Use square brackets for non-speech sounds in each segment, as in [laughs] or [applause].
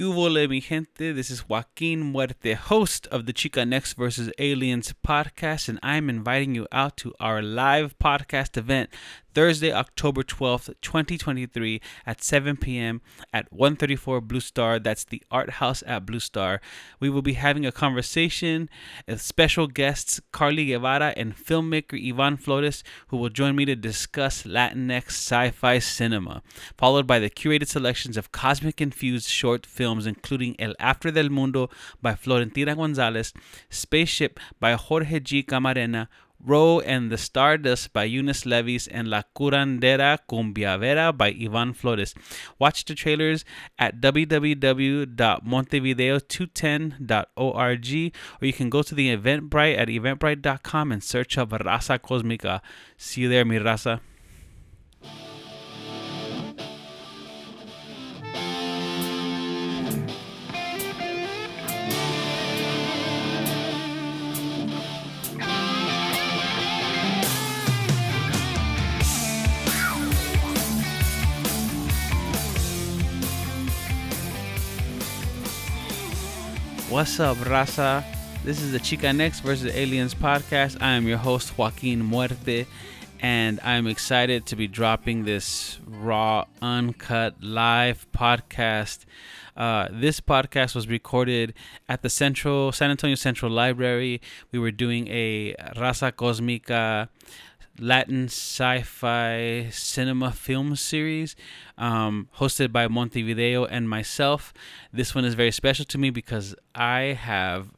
Cubole, mi gente? This is Joaquin Muerte, host of the Xicanx vs. Aliens podcast, and I'm inviting you out to our live podcast event Thursday, October 12th, 2023 at 7 p.m. at 134 Blue Star. That's the art house at Blue Star. We will be having a conversation with special guests Carlie Guevara and filmmaker Ivan Flores, who will join me to discuss Latinx sci fi cinema, followed by the curated selections of cosmic infused short films, including El After del Mundo by Florentina Gonzalez, Spaceship by Jorge G. Camarena. Row and the Stardust by Eunice Levis and La Curandera Cumbiavera by Ivan Flores. Watch the trailers at www.montevideo210.org or you can go to the Eventbrite at eventbrite.com and search up Raza Cosmica. See you there, mi raza. What's up, raza? This is the Xicanx versus Aliens podcast. I am your host, Joaquin Muerte, and I'm excited to be dropping this raw, uncut, live podcast. Uh, this podcast was recorded at the Central San Antonio Central Library. We were doing a Raza Cosmica Latin sci-fi cinema film series um, hosted by Montevideo and myself. This one is very special to me because I have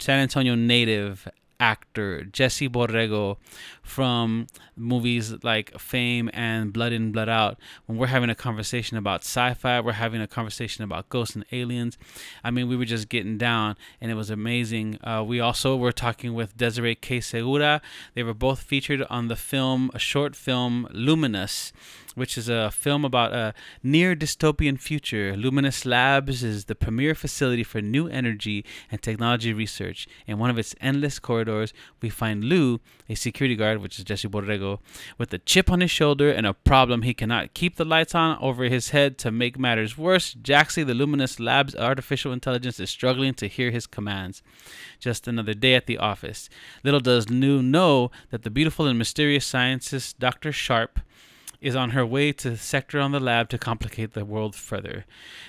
San Antonio native actor Jesse Borrego from movies like Fame and Blood In Blood Out. When we're having a conversation about sci-fi, we're having a conversation about ghosts and aliens. I mean, we were just getting down, and it was amazing. Uh, we also were talking with Desiree K. Segura. They were both featured on the film, a short film, Luminous which is a film about a near dystopian future. Luminous Labs is the premier facility for new energy and technology research. In one of its endless corridors, we find Lou, a security guard, which is Jesse Borrego, with a chip on his shoulder and a problem he cannot keep the lights on over his head. To make matters worse, Jaxie, the Luminous Labs artificial intelligence, is struggling to hear his commands. Just another day at the office. Little does Lou know that the beautiful and mysterious scientist Dr. Sharp is on her way to Sector on the Lab to complicate the world further.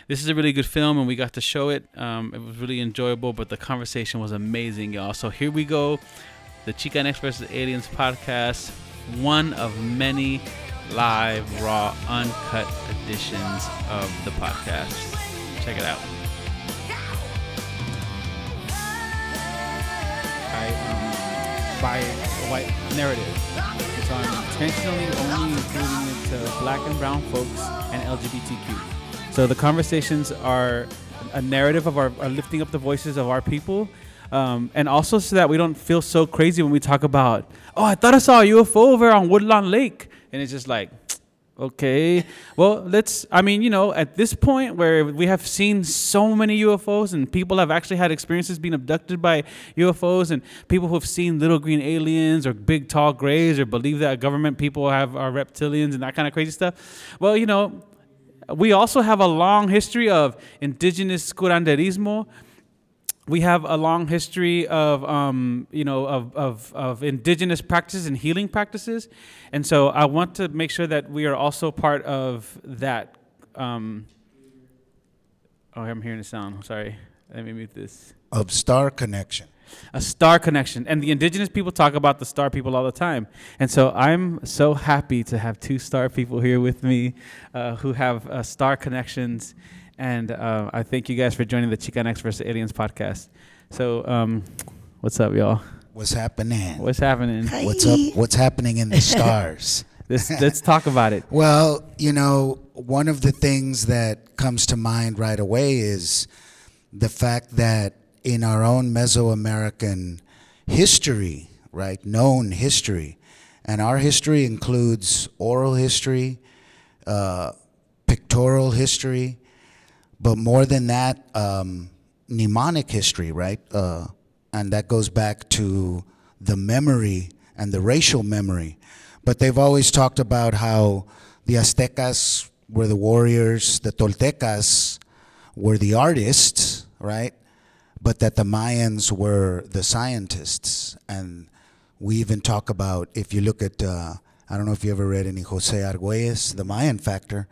This is a really good film, and we got to show it. Um, it was really enjoyable, but the conversation was amazing, y'all. So here we go the Xicanx vs. Aliens podcast, one of many live, raw, uncut editions of the podcast. Check it out. I, um, by white narrative. So I'm intentionally only including it to black and brown folks and LGBTQ. So the conversations are a narrative of our, are lifting up the voices of our people. Um, and also so that we don't feel so crazy when we talk about, oh, I thought I saw a UFO over on Woodlawn Lake. And it's just like, okay. Well let's i mean you know at this point where we have seen so many ufos and people have actually had experiences being abducted by ufos and people who have seen little green aliens or big tall grays or believe that government people have are reptilians and that kind of crazy stuff. Well you know we also have a long history of indigenous curanderismo we have a long history of um, you know of, of, of indigenous practices and healing practices. And so i want to make sure that we are also part of that um, oh i'm hearing a sound. I'm sorry. Let me mute this. Of star connection. A star connection. And the indigenous people talk about the star people all the time. And so i'm so happy to have two star people here with me uh, who have uh, star connections and uh, I thank you guys for joining the Xicanx vs. Aliens podcast. So, um, what's up, y'all? What's happening? What's happening? What's up? What's happening in the stars? [laughs] let's, let's talk about it. Well, you know, one of the things that comes to mind right away is the fact that in our own Mesoamerican history, right, known history, and our history includes oral history, uh, pictorial history, but more than that, um, mnemonic history, right? Uh, and that goes back to the memory and the racial memory. But they've always talked about how the Aztecas were the warriors, the Toltecas were the artists, right? But that the Mayans were the scientists. And we even talk about, if you look at, uh, I don't know if you ever read any Jose Argüelles, The Mayan Factor,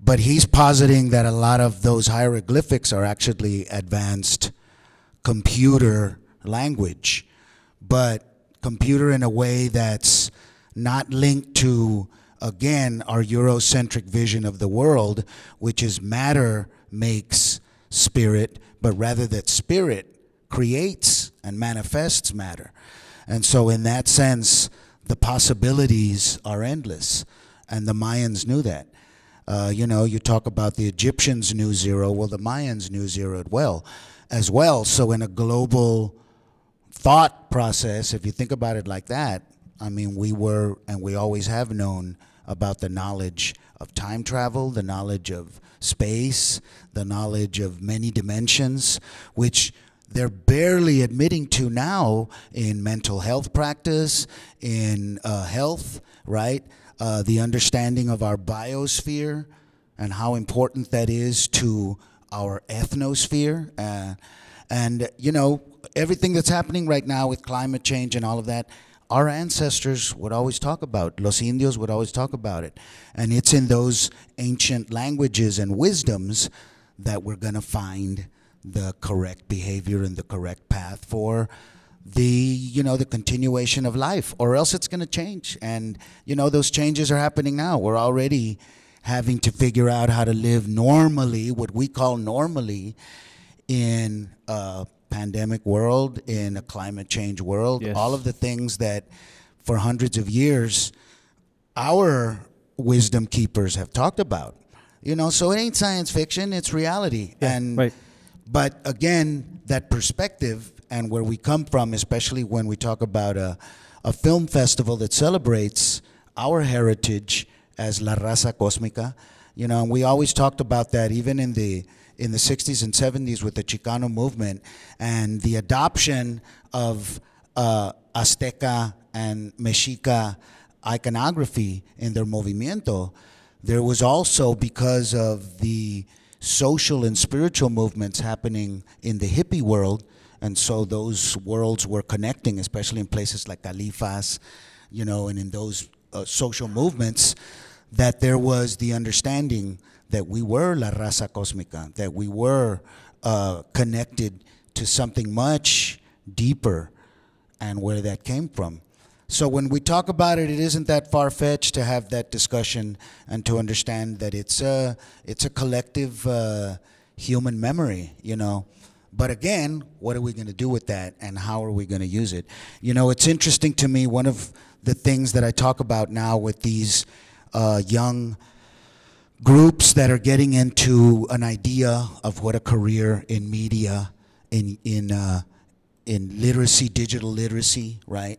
but he's positing that a lot of those hieroglyphics are actually advanced computer language, but computer in a way that's not linked to, again, our Eurocentric vision of the world, which is matter makes spirit, but rather that spirit creates and manifests matter. And so, in that sense, the possibilities are endless. And the Mayans knew that. Uh, you know, you talk about the Egyptians knew zero. Well, the Mayans knew zero as well, as well. So, in a global thought process, if you think about it like that, I mean, we were and we always have known about the knowledge of time travel, the knowledge of space, the knowledge of many dimensions, which they're barely admitting to now in mental health practice, in uh, health, right? Uh, the understanding of our biosphere and how important that is to our ethnosphere. Uh, and, you know, everything that's happening right now with climate change and all of that, our ancestors would always talk about, Los Indios would always talk about it. And it's in those ancient languages and wisdoms that we're going to find the correct behavior and the correct path for the you know the continuation of life or else it's going to change. And you know those changes are happening now. We're already having to figure out how to live normally what we call normally in a pandemic world in a climate change world. Yes. all of the things that for hundreds of years our wisdom keepers have talked about. You know so it ain't science fiction it's reality. Yeah, and right. but again, that perspective and where we come from, especially when we talk about a, a film festival that celebrates our heritage as La Raza Cósmica, you know, and we always talked about that even in the in the 60s and 70s with the Chicano movement and the adoption of uh, Azteca and Mexica iconography in their movimiento. There was also because of the social and spiritual movements happening in the hippie world, and so those worlds were connecting, especially in places like Califas, you know, and in those uh, social movements, that there was the understanding that we were la raza cósmica, that we were uh, connected to something much deeper, and where that came from. So when we talk about it, it isn't that far fetched to have that discussion and to understand that it's a it's a collective uh, human memory, you know. But again, what are we going to do with that, and how are we going to use it? You know, it's interesting to me. One of the things that I talk about now with these uh, young groups that are getting into an idea of what a career in media, in in uh, in literacy, digital literacy, right?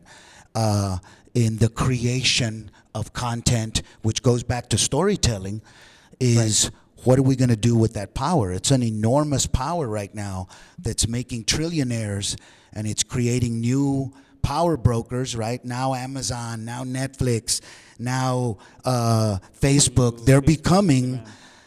Uh, in the creation of content, which goes back to storytelling, is what are we going to do with that power? It's an enormous power right now that's making trillionaires and it's creating new power brokers, right? Now Amazon, now Netflix, now uh, Facebook, they're becoming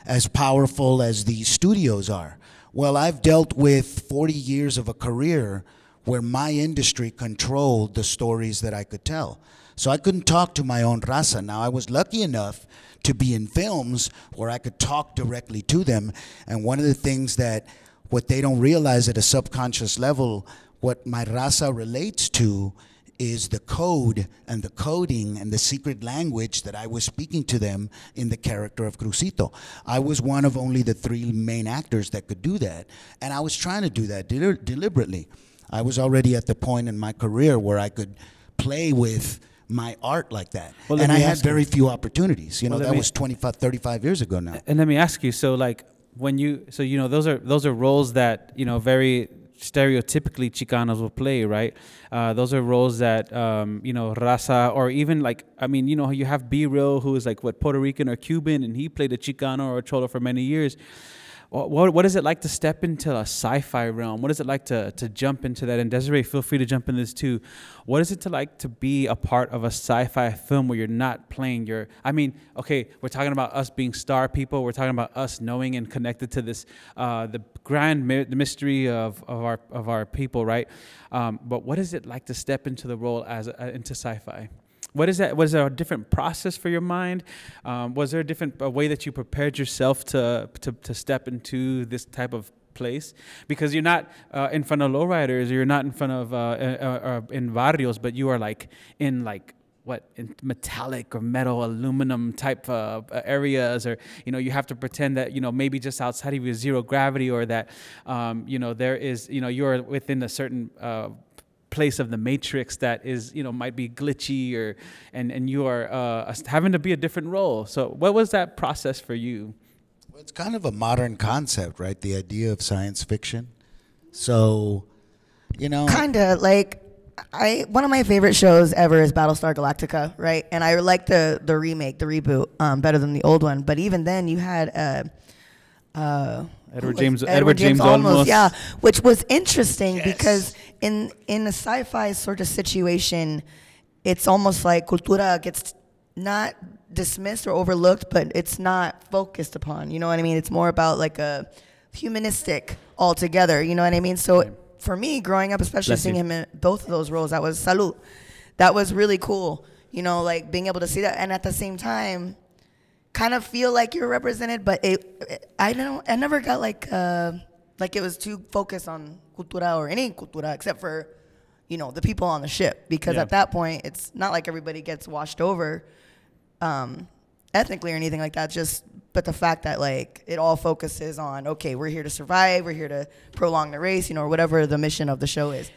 as powerful as these studios are. Well, I've dealt with 40 years of a career where my industry controlled the stories that I could tell. So I couldn't talk to my own raza. Now, I was lucky enough to be in films where I could talk directly to them. And one of the things that what they don't realize at a subconscious level, what my raza relates to is the code and the coding and the secret language that I was speaking to them in the character of Cruzito. I was one of only the three main actors that could do that. And I was trying to do that deli- deliberately. I was already at the point in my career where I could play with my art like that. Well, and I had ask you- very few opportunities. You know, Well, that me- was 25, 35 years ago now. And let me ask you, so like when you, so you know, those are those are roles that you know very stereotypically Chicanos will play, right? Uh, those are roles that um, you know Raza or even like I mean, you know, you have B Real who is like what Puerto Rican or Cuban, and he played a Chicano or a Cholo for many years. What, what is it like to step into a sci-fi realm? What is it like to, to jump into that? And Desiree, feel free to jump in this too. What is it to like to be a part of a sci-fi film where you're not playing your? I mean, okay, we're talking about us being star people. We're talking about us knowing and connected to this, uh, the grand mi- the mystery of, of our of our people, right? Um, but what is it like to step into the role as uh, into sci-fi? What is that? Was there a different process for your mind? Um, was there a different a way that you prepared yourself to, to, to step into this type of place? Because you're not uh, in front of lowriders, you're not in front of uh, uh, uh, in barrios, but you are like in like what in metallic or metal aluminum type uh, areas or you know you have to pretend that you know maybe just outside of your zero gravity or that um, you know there is you know you're within a certain uh, place of the matrix that is you know might be glitchy or and and you are uh, having to be a different role so what was that process for you well, it's kind of a modern concept right the idea of science fiction so you know kind of like I one of my favorite shows ever is Battlestar Galactica, right? And I like the the remake, the reboot, um, better than the old one. But even then, you had uh, uh, Edward James Edward, Edward James, Olmos. yeah, which was interesting Yes. because in in a sci-fi sort of situation, it's almost like cultura gets not dismissed or overlooked, but it's not focused upon. You know what I mean? It's more about like a humanistic altogether. You know what I mean? So for me, growing up, especially Bless seeing you. him in both of those roles, that was salute. That was really cool. You know, like being able to see that, and at the same time, kind of feel like you're represented, but it, it- I don't I never got like uh like it was too focused on cultura or any cultura except for you know the people on the ship because Yeah. at that point it's not like everybody gets washed over um ethnically or anything like that just but the fact that like it all focuses on okay we're here to survive we're here to prolong the race you know or whatever the mission of the show is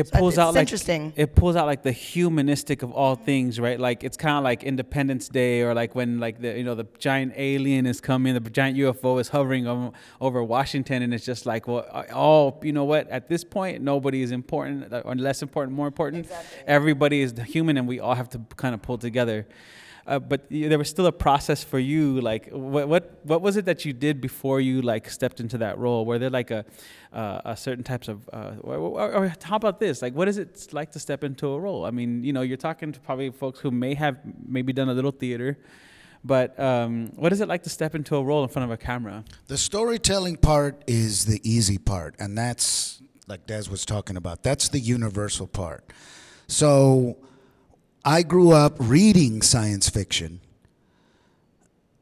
it So pulls it's out like interesting. it pulls out like the humanistic of all things right like it's kind of like independence day or like when like the you know the giant alien is coming the giant ufo is hovering over, over washington and it's just like well all you know what at this point nobody is important uh, or less important more important Exactly. everybody is human and we all have to kind of pull together uh, but there was still a process for you like what, what what was it that you did before you like stepped into that role were there like a uh, a certain types of uh, or, or, or how about this like what is it like to step into a role i mean you know you're talking to probably folks who may have maybe done a little theater but um, what is it like to step into a role in front of a camera The storytelling part is the easy part, and that's like Des was talking about. That's the universal part. So I grew up reading science fiction,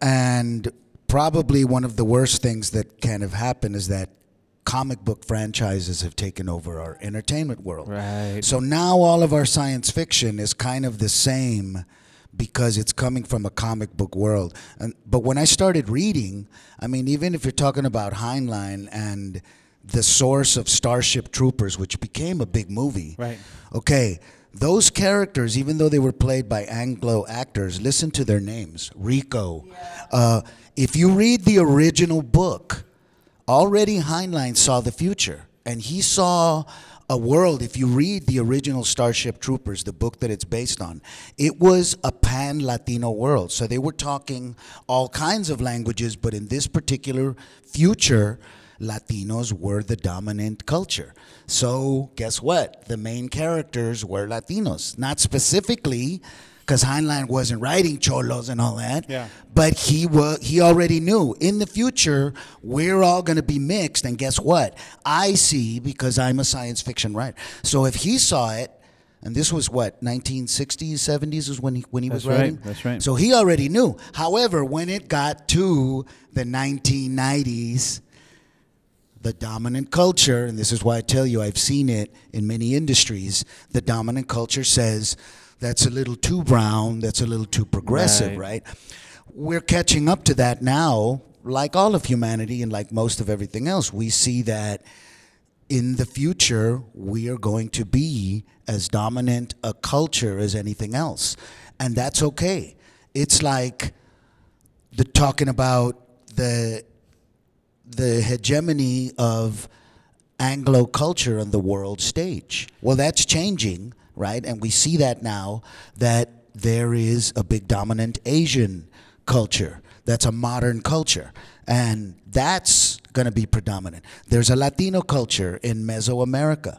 and probably one of the worst things that can have happened is that comic book franchises have taken over our entertainment world. Right. So now all of our science fiction is kind of the same because it's coming from a comic book world. And but when I started reading, I mean, even if you're talking about Heinlein and the source of Starship Troopers, which became a big movie. Right. Okay. Those characters, even though they were played by Anglo actors, listen to their names. Rico. Uh, if you read the original book, already Heinlein saw the future, and he saw a world. If you read the original Starship Troopers, the book that it's based on, it was a pan Latino world. So they were talking all kinds of languages, but in this particular future, Latinos were the dominant culture. So guess what? The main characters were Latinos, not specifically. Because Heinlein wasn't writing cholos and all that, Yeah. but he was he already knew in the future we're all going to be mixed and guess what i see because i'm a science fiction writer so if he saw it and this was what 1960s 70s is when he when he was That's right, writing that's right. so he already knew however when it got to the 1990s the dominant culture, and this is why I tell you I've seen it in many industries, the dominant culture says that's a little too brown, that's a little too progressive, Right. right? We're catching up to that now, like all of humanity and like most of everything else. We see that in the future, we are going to be as dominant a culture as anything else. And that's okay. It's like the talking about the the hegemony of Anglo culture on the world stage. Well, that's changing, right? And we see that now that there is a big dominant Asian culture. That's a modern culture. And that's going to be predominant. There's a Latino culture in Mesoamerica.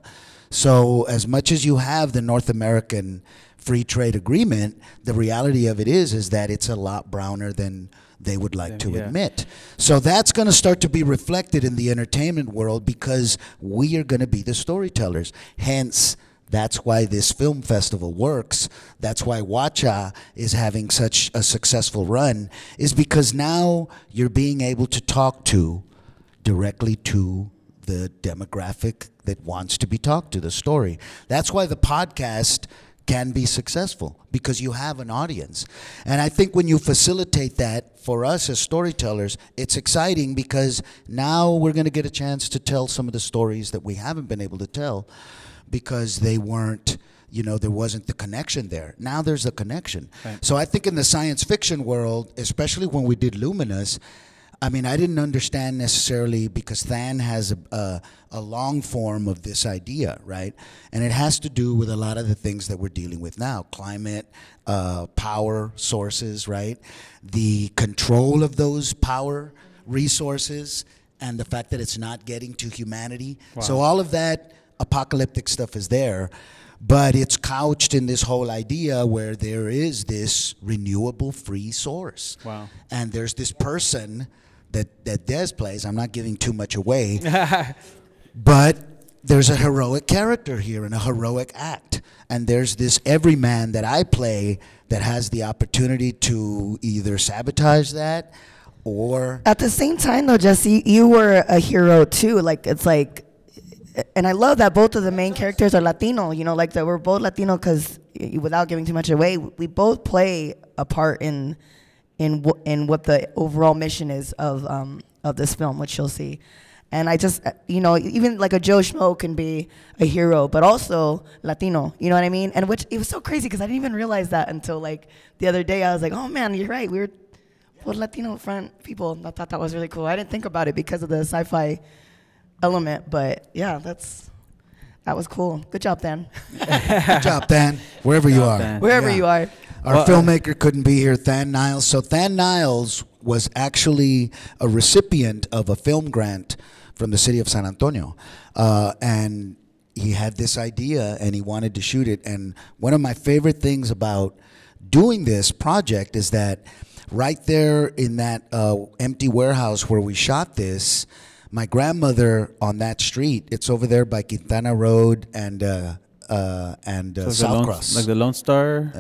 So, as much as you have the North American free trade agreement, the reality of it is is that it's a lot browner than they would like to yeah. admit. So that's going to start to be reflected in the entertainment world because we are going to be the storytellers. Hence, that's why this film festival works. That's why Watcha is having such a successful run, is because now you're being able to talk to directly to the demographic that wants to be talked to, the story. That's why the podcast can be successful because you have an audience. And I think when you facilitate that for us as storytellers, it's exciting because now we're going to get a chance to tell some of the stories that we haven't been able to tell because they weren't you know there wasn't the connection there now there's a connection Right. so i think in the science fiction world especially when we did luminous i mean i didn't understand necessarily because Than has a, a, a long form of this idea right? And it has to do with a lot of the things that we're dealing with now. Climate uh, power sources right? The control of those power resources and the fact that it's not getting to humanity. So all of that apocalyptic stuff is there, but it's couched in this whole idea where there is this renewable free source. Wow. And there's this person that, that Des plays, I'm not giving too much away, [laughs] but there's a heroic character here and a heroic act. And there's this everyman that I play that has the opportunity to either sabotage that or At the same time, though, Jesse, you were a hero too. Like it's like, and I love that both of the main characters are Latino. You know, like that we're both Latino because without giving too much away, we both play a part in in wh- in what the overall mission is of um, of this film, which you'll see. And I just, you know, even like a Joe Schmo can be a hero, but also Latino. You know what I mean? And which it was so crazy because I didn't even realize that until like the other day. I was like, oh man, you're right. We were well, Latino front people. I thought that was really cool. I didn't think about it because of the sci-fi element, but yeah, that's that was cool. Good job, Than. good job, Than. wherever you are. Than. Wherever Yeah. you are. Our Well, uh, filmmaker couldn't be here, Than Miles. So Than Miles was actually a recipient of a film grant from the city of San Antonio, uh, and he had this idea and he wanted to shoot it. And one of my favorite things about doing this project is that right there in that uh, empty warehouse where we shot this, my grandmother on that street. It's over there by Quintana Road and uh, uh, and uh, So the Cross. Like the Lone Star.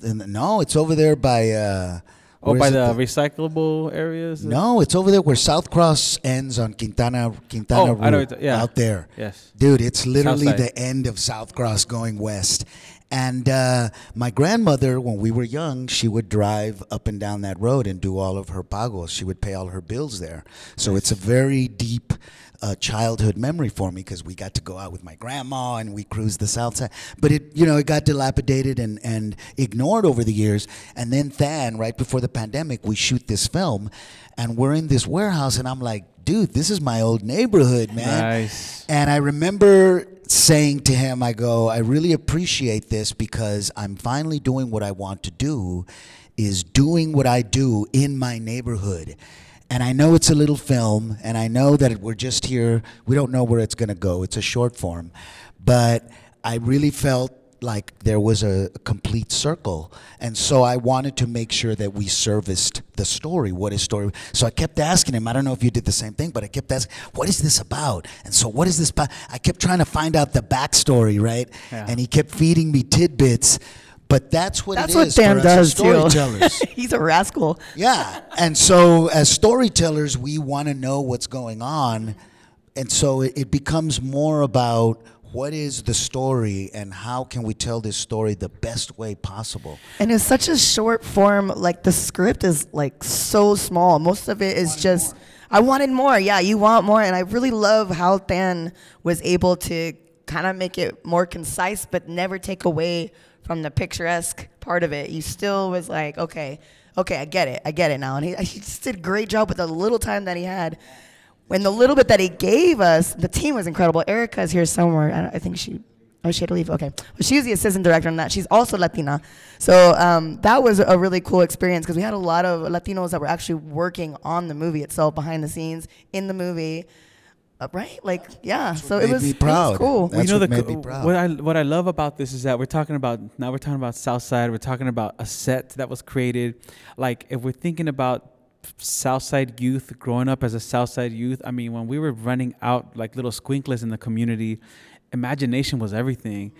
The- no, it's over there by. Uh, oh, by it? the recyclable areas. No, it's over there where South Cross ends on Quintana Quintana Oh, I know what- yeah. out there. Yes. Dude, it's literally South side. the end of South Cross going west. And uh, my grandmother, when we were young, she would drive up and down that road and do all of her pagos. She would pay all her bills there. So it's a very deep uh, childhood memory for me because we got to go out with my grandma and we cruised the south side. But it, you know, it got dilapidated and, and ignored over the years. And then Than, right before the pandemic, we shoot this film, and we're in this warehouse, and I'm like, dude, this is my old neighborhood, man. Nice. And I remember saying to him, I go, I really appreciate this because I'm finally doing what I want to do, is doing what I do in my neighborhood. And I know it's a little film, and I know that we're just here. We don't know where it's going to go. It's a short form. But I really felt like there was a, complete circle. And so I wanted to make sure that we serviced the story. What is story? So I kept asking him, I don't know if you did the same thing, but I kept asking, what is this about? And so what is this about? I kept trying to find out the backstory, right? Yeah. And he kept feeding me tidbits. But that's what That's it what is Than for us does too. storytellers. [laughs] He's a rascal. Yeah. And so as storytellers, we want to know what's going on. And so it, it becomes more about what is the story and how can we tell this story the best way possible. And it's such a short form. Like the script is like so small. Most of it is just. I wanted more. Yeah, you want more, and I really love how Than was able to kind of make it more concise, but never take away from the picturesque part of it. You still was like, okay, okay, I get it, I get it now, and he, [laughs] he just did a great job with the little time that he had. When the little bit that he gave us, the team was incredible. Erica's here somewhere. I, I think she Oh, she had to leave. Okay. Well, she was the assistant director on that. She's also Latina. So um, that was a really cool experience because we had a lot of Latinos that were actually working on the movie itself, behind the scenes, in the movie. Uh, right? Like, yeah. So it was, me it was cool. That's you know what the made me proud. what I what I love about this is that we're talking about now we're talking about Southside. We're talking about a set that was created. Like if we're thinking about Southside youth growing up as a Southside youth, I mean when we were running out like little squinkles in the community, imagination was everything.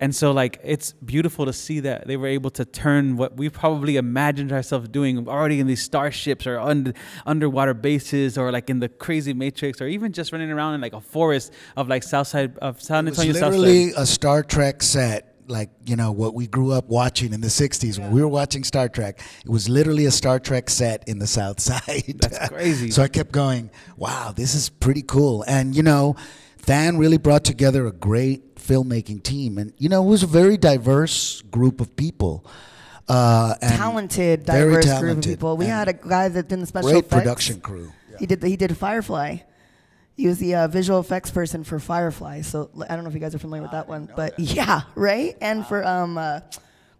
And so like it's beautiful to see that they were able to turn what we probably imagined ourselves doing already in these starships or under, underwater bases or like in the crazy matrix or even just running around in like a forest of like south side of San It was literally a Star Trek set, like you know what we grew up watching in the '60s when we were watching Star Trek. It was literally a Star Trek set in the South [laughs] Side. That's crazy. so I kept going, "Wow, this is pretty cool." And you know, Than really brought together a great filmmaking team, and you know, it was a very diverse group of people. Uh, and talented, very diverse group of people. We and had a guy that did the special great effects. production crew. He did. The, he did Firefly. He was the uh, visual effects person for Firefly. So I don't know if you guys are familiar with that one, but [laughs] yeah, right. And for um, uh,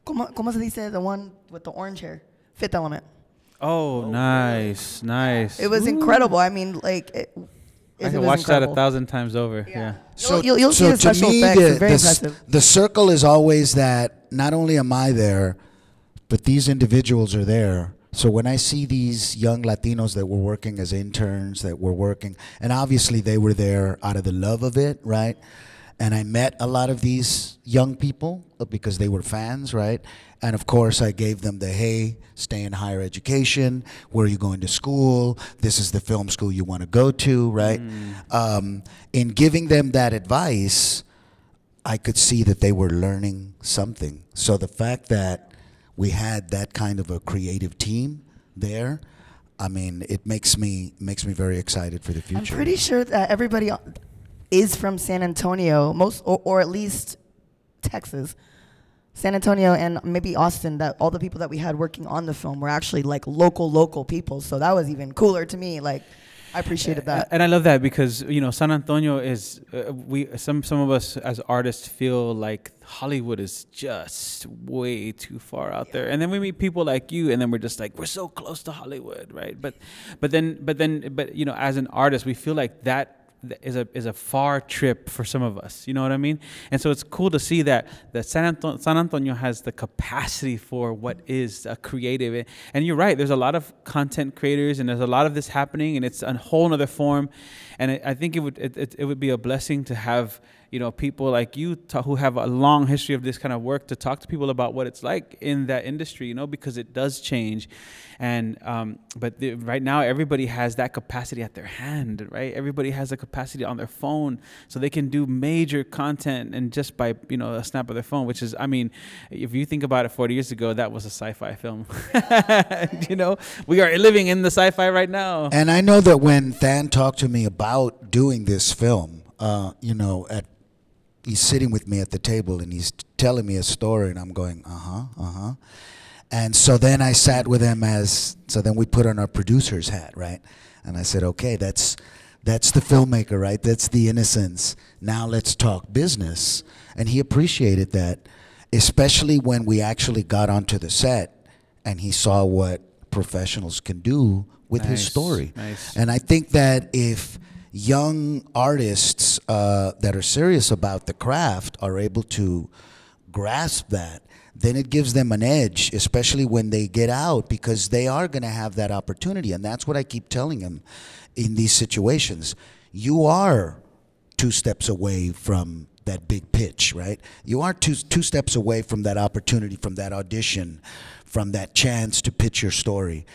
como, como se dice the one with the orange hair, Fifth Element. Oh, nice, nice. It was incredible. I mean, like it. I it can was watch that a thousand times over. Yeah. You'll- you'll- you'll see the special effects. It's very the, impressive. the circle is always that not only am I there, but these individuals are there. So when I see these young Latinos that were working as interns, that were working, and obviously they were there out of the love of it, right? And I met a lot of these young people uh, because they were fans, right? And of course, I gave them the hey, stay in higher education. Where are you going to school? This is the film school you want to go to, right? Um, in giving them that advice, I could see that they were learning something. So the fact that we had that kind of a creative team there, I mean, it makes me makes me very excited for the future. I'm pretty sure that everybody is from San Antonio, most or, or at least Texas. San Antonio and maybe Austin, that all the people that we had working on the film were actually like local, local people. So that was even cooler to me. Like, I appreciated that. And I love that because you know San Antonio is uh, we some some of us as artists feel like Hollywood is just way too far out there, and then we meet people like you, and then we're just like we're so close to Hollywood, right? But but then but then but you know as an artist we feel like that th- is a is a far trip for some of us. You know what I mean? And so it's cool to see that that San Antonio, San Antonio has the capacity for what is a creative. Eh, and you're right. There's a lot of content creators, and there's a lot of this happening, and it's a whole other form. And I I think it would it, it, it would be a blessing to have you know people like you to, who have a long history of this kind of work to talk to people about what it's like in that industry you know because it does change. And um, but the, right now everybody has that capacity at their hand right? Everybody has the capacity on their phone so they can do major content and just by you know a snap of their phone which is i mean if you think about it 40 years ago that was a sci-fi film. [laughs] You know we are living in the sci-fi right now. And I know that when Than talked to me about doing this film, uh, you know, at he's sitting with me at the table and he's telling me a story, and I'm going, uh huh, uh huh. And so then I sat with him as so then we put on our producer's hat, right? And I said, okay, that's that's the filmmaker, right? That's the innocence. Now let's talk business. And he appreciated that, especially when we actually got onto the set and he saw what professionals can do with his story. nice. And I think that if young artists uh, that are serious about the craft are able to grasp that, then it gives them an edge, especially when they get out, because they are going to have that opportunity. And that's what I keep telling them in these situations. You are two steps away from that big pitch, right? You are two two steps away from that opportunity, from that audition, from that chance to pitch your story.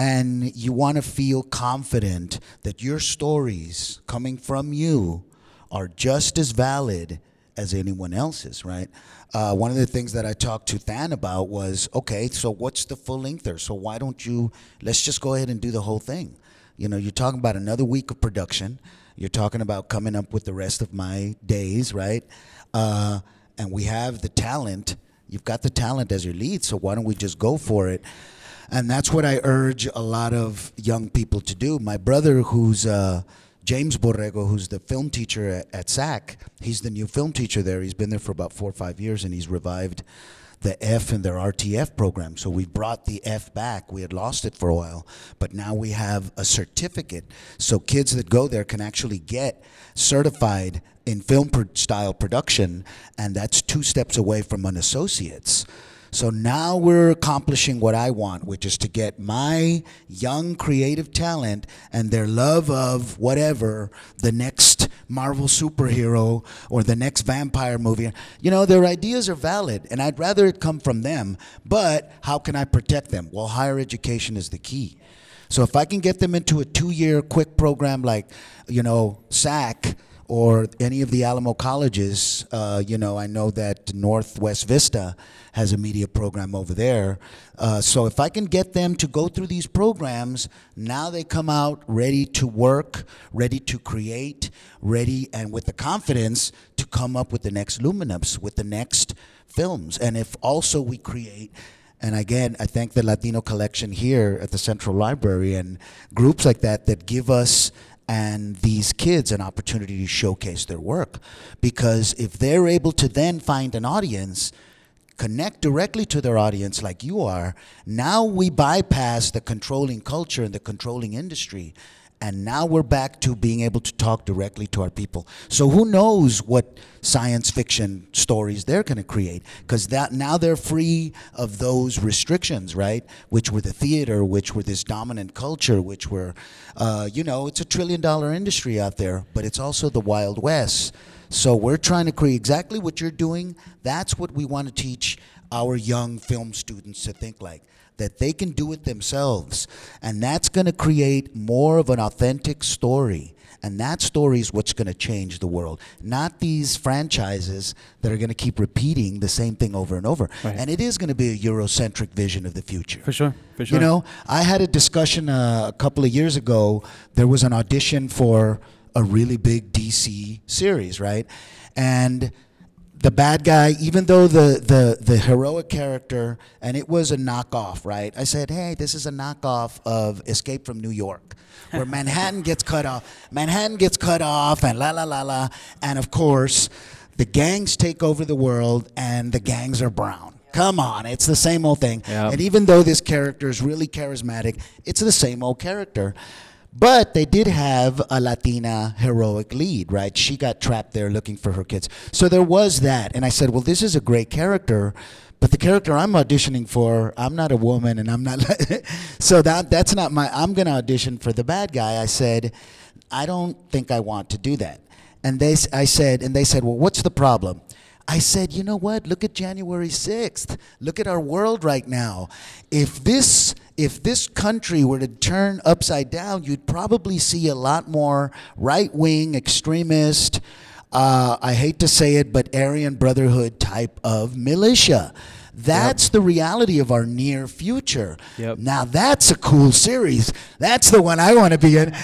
And you want to feel confident that your stories coming from you are just as valid as anyone else's, right? Uh, one of the things that I talked to Than about was, okay, so what's the full lengther? So why don't you, let's just go ahead and do the whole thing. You know, you're talking about another week of production. You're talking about coming up with the rest of my days, right? Uh, and we have the talent. You've got the talent as your lead, so why don't we just go for it? And that's what I urge a lot of young people to do. My brother, who's a James Borrego, who's the film teacher at, at SAC, he's the new film teacher there. He's been there for about four or five years, and he's revived the F in their RTF program. So we brought the F back. We had lost it for a while, but now we have a certificate. So kids that go there can actually get certified in film pro- style production, and that's two steps away from an associate's. So now we're accomplishing what I want, which is to get my young creative talent and their love of whatever the next Marvel superhero or the next vampire movie. You know, their ideas are valid, and I'd rather it come from them. But how can I protect them? Well, higher education is the key. So if I can get them into a two-year quick program like, you know, SAC or any of the Alamo colleges, uh, you know, I know that Northwest Vista has a media program over there. Uh, so if I can get them to go through these programs, now they come out ready to work, ready to create, ready and with the confidence to come up with the next Luminous, with the next films. And if also we create and again, I thank the Latino Collection here at the Central Library and groups like that that give us and these kids an opportunity to showcase their work. Because if they're able to then find an audience, connect directly to their audience like you are, now we bypass the controlling culture and the controlling industry. And now we're back to being able to talk directly to our people. So who knows what science fiction stories they're going to create? Because that now they're free of those restrictions, right? Which were the theater, which were this dominant culture, which were, uh, you know, it's a trillion dollar industry out there, but it's also the Wild West. So we're trying to create exactly what you're doing. That's what we want to teach our young film students to think like that they can do it themselves. And that's going to create more of an authentic story. And that story is what's going to change the world, not these franchises that are going to keep repeating the same thing over and over. Right. And it is going to be a Eurocentric vision of the future. For sure. For sure. You know, I had a discussion uh, a couple of years ago. There was an audition for a really big DC series, right? And the bad guy, even though the, the, the heroic character, and it was a knockoff, right? I said, hey, this is a knockoff of Escape from New York, where [laughs] Manhattan gets cut off. Manhattan gets cut off, and la la la la. And of course, the gangs take over the world, and the gangs are brown. Come on, it's the same old thing. Yep. And even though this character is really charismatic, it's the same old character. But they did have a Latina heroic lead, right? She got trapped there looking for her kids. So there was that. And I said, well, this is a great character. But the character I'm auditioning for, I'm not a woman, and I'm not. [laughs] so that that's not my. I'm gonna audition for the bad guy. I said, I don't think I want to do that. And they, I said, and they said, well, what's the problem? I said, you know what? Look at January 6th. Look at our world right now. If this if this country were to turn upside down, you'd probably see a lot more right-wing extremist uh, I hate to say it, but Aryan Brotherhood type of militia. That's the reality of our near future. Yep. Now that's a cool series. That's the one I want to be in.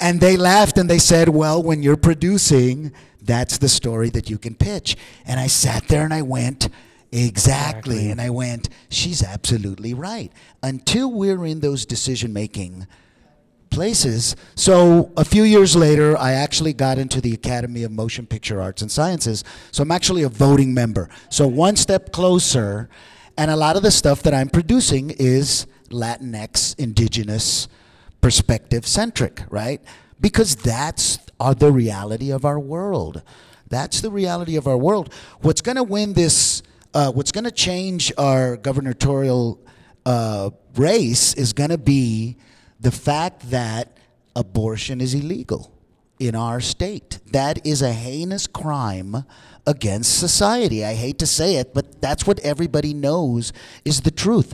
And they laughed and they said, Well, when you're producing, that's the story that you can pitch. And I sat there and I went, Exactly. Exactly. And I went, She's absolutely right. Until we're in those decision making places. So a few years later, I actually got into the Academy of Motion Picture Arts and Sciences. So I'm actually a voting member. So one step closer, and a lot of the stuff that I'm producing is Latinx, indigenous, perspective centric, right? Because that's the reality of our world. That's the reality of our world. What's going to win this, uh, what's going to change our gubernatorial uh, race is going to be the fact that abortion is illegal in our state. That is a heinous crime against society. I hate to say it, but that's what everybody knows is the truth.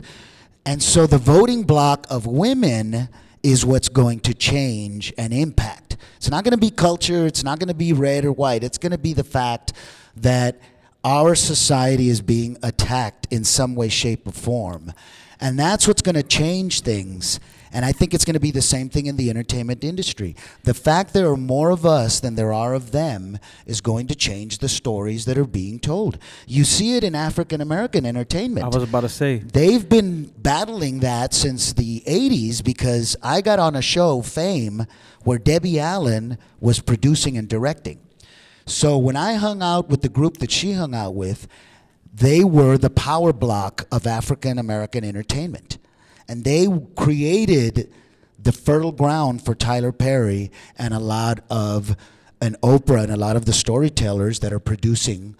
And so the voting block of women is what's going to change and impact. It's not going to be culture, it's not going to be red or white. It's going to be the fact that our society is being attacked in some way, shape, or form. And that's what's going to change things. And I think it's going to be the same thing in the entertainment industry. The fact there are more of us than there are of them is going to change the stories that are being told. You see it in African American entertainment. I was about to say. They've been battling that since the 80s because I got on a show, Fame, where Debbie Allen was producing and directing. So when I hung out with the group that she hung out with, they were the power block of African American entertainment. And they created the fertile ground for Tyler Perry and a lot of and Oprah and a lot of the storytellers that are producing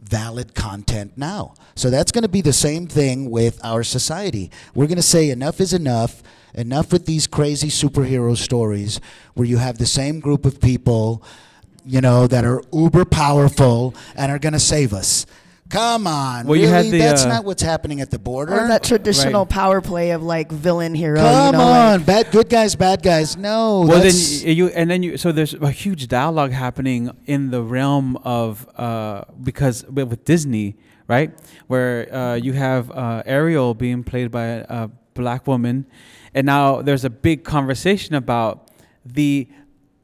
valid content now. So that's going to be the same thing with our society. We're going to say enough is enough. Enough with these crazy superhero stories where you have the same group of people, you know, that are uber powerful and are going to save us. Come on, Well, really? you had the, That's uh, not what's happening at the border. Or that traditional Right. power play of like villain hero. Come you know, on, Like, bad good guys, bad guys. No, Well, then that's, y- you and then you. So there's a huge dialogue happening in the realm of uh, because with with Disney, right, where uh, you have uh, Ariel being played by a, a black woman, and now there's a big conversation about the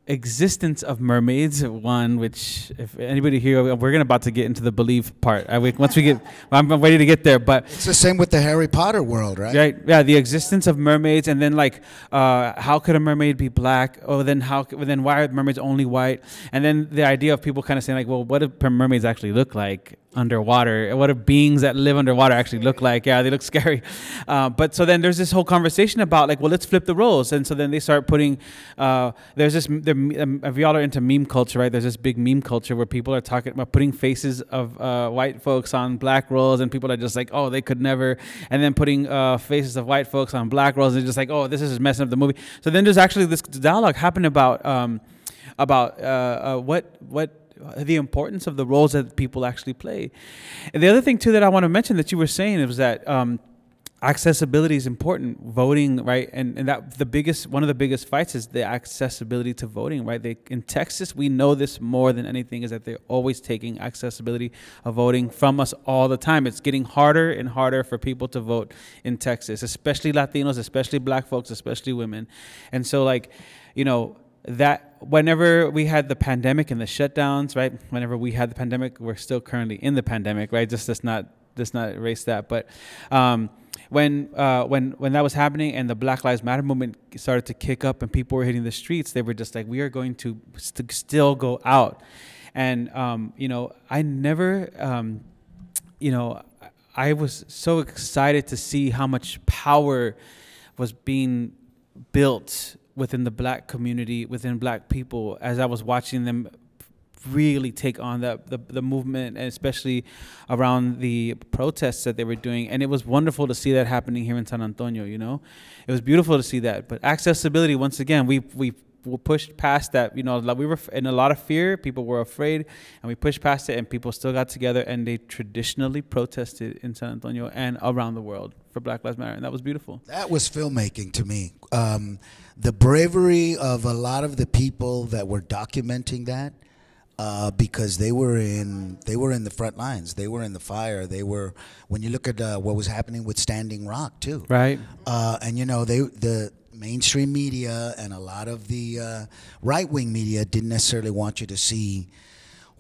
existence of mermaids one which if anybody here we're gonna about to get into the believe part I, once we get [laughs] i'm ready to get there but it's the same with the Harry Potter world, right? Right. Yeah. The existence of mermaids, and then like, uh, how could a mermaid be black? Or then how? Then why are mermaids only white? And then the idea of people kind of saying like, well, what do mermaids actually look like underwater? What do beings that live underwater actually look like? Yeah, they look [laughs] scary. Uh, but so then there's this whole conversation about like, well, let's flip the roles, and so then they start putting. Uh, there's this. Um, if y'all are into meme culture, right? There's this big meme culture where people are talking about putting faces of uh, white folks on black roles, and people are just like, oh, they could never. And then putting uh, faces of white folks on black roles, and they're just like, oh, this is messing up the movie. So then there's actually this dialogue happening about um, about uh, uh, what what the importance of the roles that people actually play. And the other thing too that I want to mention that you were saying was that. Um, accessibility is important voting right and, and that the biggest one of the biggest fights is the accessibility to voting right they in texas we know this more than anything is that they're always taking accessibility of voting from us all the time it's getting harder and harder for people to vote in texas especially latinos especially black folks especially women and so like you know that whenever we had the pandemic and the shutdowns right whenever we had the pandemic we're still currently in the pandemic right? Just let's not let's not erase that. But um when uh, when when that was happening and the Black Lives Matter movement started to kick up and people were hitting the streets, they were just like, we are going to st- still go out, and um, you know, I never, um, you know, I was so excited to see how much power was being built within the black community, within black people, as I was watching them really take on that the, the movement and especially around the protests that they were doing. And it was wonderful to see that happening here in San Antonio you know? It was beautiful to see that. But accessibility once again we we pushed past that you know we were in a lot of fear. People were afraid and we pushed past it and people still got together and they traditionally protested in San Antonio and around the world for Black Lives Matter and that was beautiful That was filmmaking to me. Um, the bravery of a lot of the people that were documenting that, uh, because they were in they were in the front lines. They were in the fire. They were when you look at uh, what was happening with Standing Rock too. right Uh, and you know they the mainstream media and a lot of the uh, right wing media didn't necessarily want you to see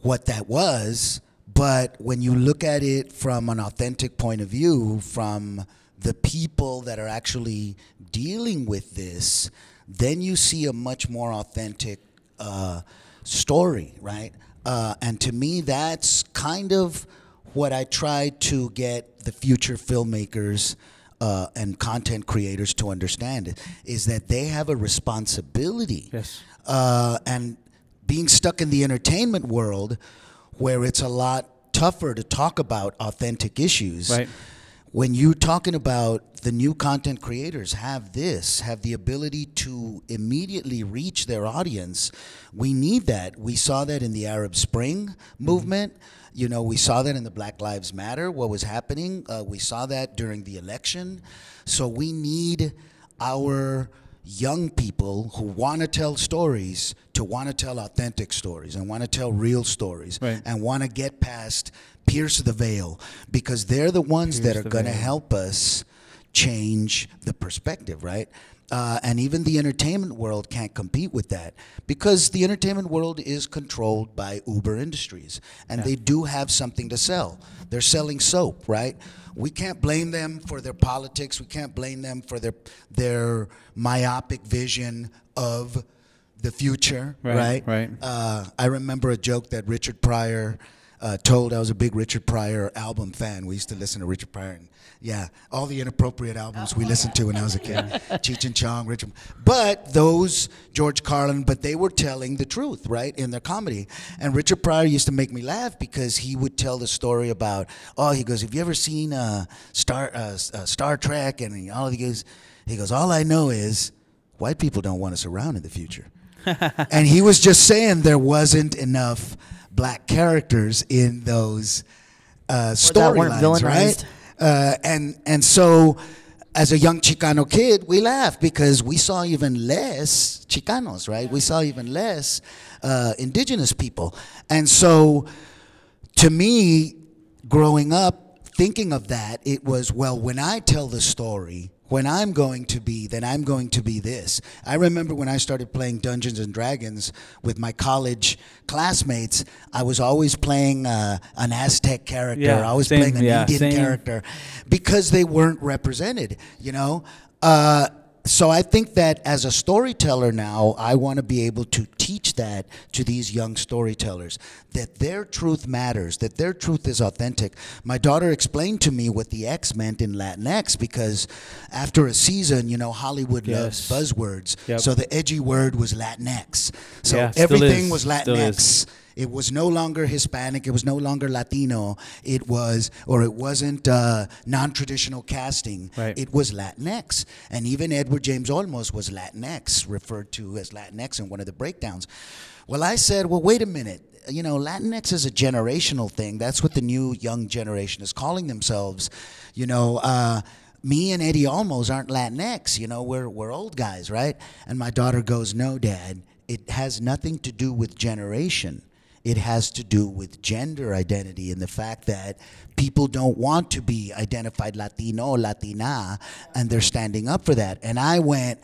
what that was. But when you look at it from an authentic point of view, from the people that are actually dealing with this, then you see a much more authentic uh, story, right? Uh, and to me, that's kind of what I try to get the future filmmakers uh, and content creators to understand is that they have a responsibility. Yes. Uh, and being stuck in the entertainment world, where it's a lot tougher to talk about authentic issues. Right. When you're talking about the new content creators have this, have the ability to immediately reach their audience, we need that. We saw that in the Arab Spring movement. You know, we saw that in the Black Lives Matter, what was happening. Uh, we saw that during the election. So we need our young people who want to tell stories to want to tell authentic stories and want to tell real stories Right. and want to get past pierce the veil because they're the ones that are going to help us change the perspective right Uh, and even the entertainment world can't compete with that because the entertainment world is controlled by Uber Industries, and they do have something to sell. They're selling soap, right? We can't blame them for their politics. We can't blame them for their their myopic vision of the future, Right, right? right. Uh, I remember a joke that Richard Pryor uh, told. I was a big Richard Pryor album fan. We used to listen to Richard Pryor. And, yeah, all the inappropriate albums we listened to when I was a kid. [laughs] [laughs] Cheech and Chong, Richard. But those, George Carlin, but they were telling the truth, right, in their comedy. And Richard Pryor used to make me laugh because he would tell the story about, oh, he goes, have you ever seen uh, Star, uh, uh, Star Trek? And he- all of you guys, he goes, all I know is white people don't want us around in the future [laughs] and he was just saying there wasn't enough black characters in those uh, storylines, right? Uh, and and so, as a young Chicano kid, we laughed because we saw even less Chicanos, right? We saw even less uh, indigenous people, and so to me, growing up, thinking of that, it was, well, when I tell the story, when I'm going to be, then I'm going to be this. I remember when I started playing Dungeons and Dragons with my college classmates, I was always playing uh, an Aztec character, Yeah, I was same, playing an yeah, Indian same. character because they weren't represented, you know? Uh, so I think that as a storyteller now, I want to be able to teach that to these young storytellers that their truth matters, that their truth is authentic. My daughter explained to me what the X meant in Latinx because after a season, you know, Hollywood Yes. loves buzzwords. Yep. So the edgy word was Latinx. So Yeah, everything was. Latinx. It was no longer Hispanic. It was no longer Latino. It was, or it wasn't uh, non-traditional casting. Right. It was Latinx, and even Edward James Olmos was Latinx, referred to as Latinx in one of the breakdowns. Well, I said, well, wait a minute. You know, Latinx is a generational thing. That's what the new young generation is calling themselves. You know. Uh, me and Eddie Olmos aren't Latinx, you know, we're, we're old guys, right? And my daughter goes, No, Dad, it has nothing to do with generation. It has to do with gender identity and the fact that people don't want to be identified Latino, Latina, and they're standing up for that. And I went,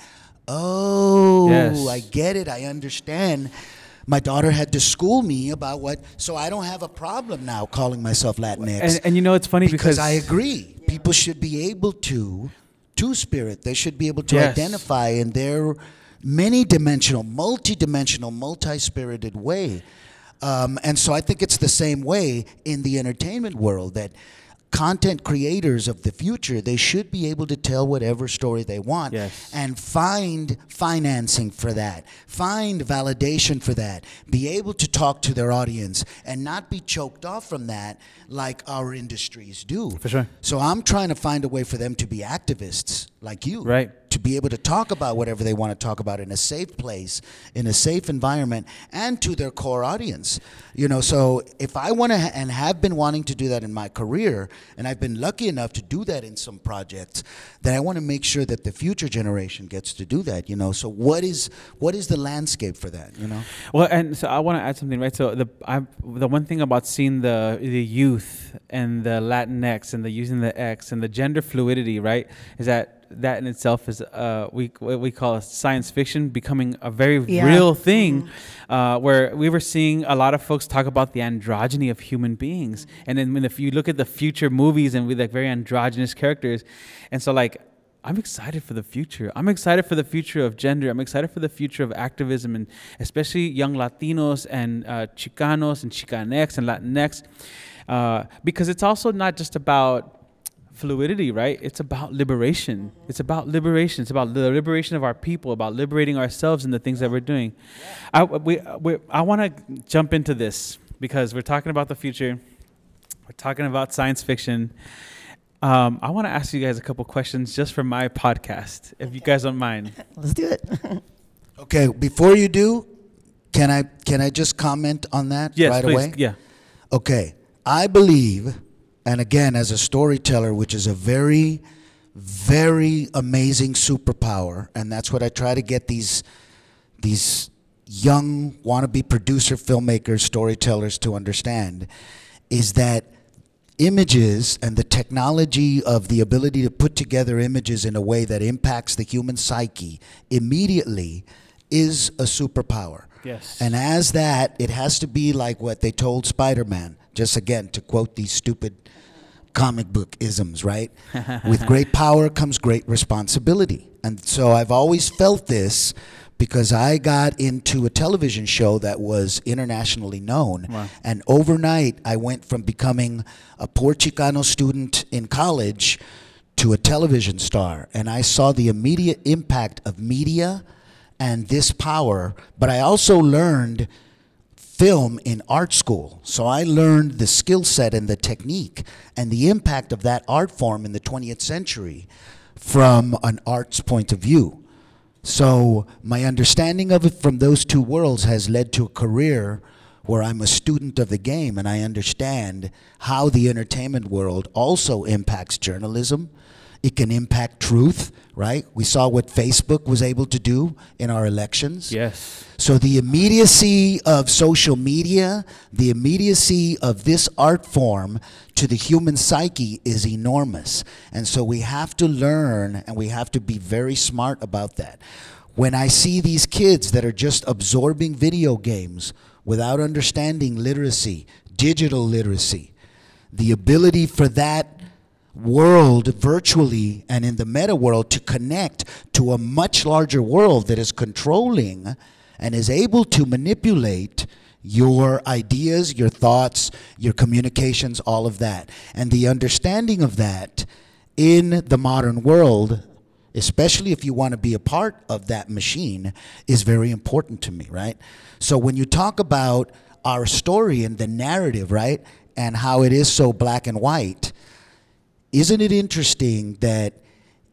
Oh, Yes. I get it. I understand. My daughter had to school me about what, so I don't have a problem now calling myself Latinx And, and you know, it's funny because, because I agree. People should be able to, two spirit. They should be able to Yes. identify in their many-dimensional, multi-dimensional, multi-spirited way. Um, and so I think it's the same way in the entertainment world that content creators of the future they should be able to tell whatever story they want Yes. and find financing for that, find validation for that, be able to talk to their audience and not be choked off from that like our industries do. For sure. So I'm trying to find a way for them to be activists like you. Right. To be able to talk about whatever they want to talk about in a safe place, in a safe environment, and to their core audience. You know, so if I want to, ha- and have been wanting to do that in my career, and I've been lucky enough to do that in some projects, then I want to make sure that the future generation gets to do that. You know, so what is what is the landscape for that? You know. Well, and so I want to add something, right? So the I the one thing about seeing the the youth and the Latinx and the using the X and the gender fluidity, right, is that that in itself is uh we what we call science fiction becoming a very Yeah. real thing, uh, where we were seeing a lot of folks talk about the androgyny of human beings, and then when if you look at the future movies and with like very androgynous characters, and so like I'm excited for the future. I'm excited for the future of gender. I'm excited for the future of activism, and especially young Latinos and uh, Chicanos and Chicanx and Latinx, uh, because it's also not just about fluidity, right? It's about liberation. It's about liberation. It's about the liberation of our people, about liberating ourselves and the things that we're doing. I, we, we, I want to jump into this because we're talking about the future. We're talking about science fiction. Um, I want to ask you guys a couple questions just for my podcast, if you guys don't mind. [laughs] Let's do it. [laughs] Okay. Before you do, can I can I just comment on that Yes, right please. away? Yeah. Okay. I believe, and again, as a storyteller, which is a very, very amazing superpower, and that's what I try to get these these young wannabe producer filmmakers, storytellers to understand, is that images and the technology of the ability to put together images in a way that impacts the human psyche immediately is a superpower. Yes. And as that, it has to be like what they told Spider Man, just again to quote these stupid comic book isms, right? With great power comes great responsibility. And so I've always felt this because I got into a television show that was internationally known. Wow. And overnight, I went from becoming a poor Chicano student in college to a television star. And I saw the immediate impact of media and this power. But I also learned film in art school. So I learned the skill set and the technique and the impact of that art form in the 20th century from an art's point of view. So my understanding of it from those two worlds has led to a career where I'm a student of the game and I understand how the entertainment world also impacts journalism. It can impact truth, right? We saw what Facebook was able to do in our elections. Yes. So the immediacy of social media, the immediacy of this art form to the human psyche is enormous. And so we have to learn and we have to be very smart about that. When I see these kids that are just absorbing video games without understanding literacy, digital literacy, the ability for that world virtually and in the meta world to connect to a much larger world that is controlling and is able to manipulate your ideas, your thoughts, your communications, all of that. And the understanding of that in the modern world, especially if you want to be a part of that machine, is very important to me, right? So when you talk about our story and the narrative, right, and how it is so black and white, isn't it interesting that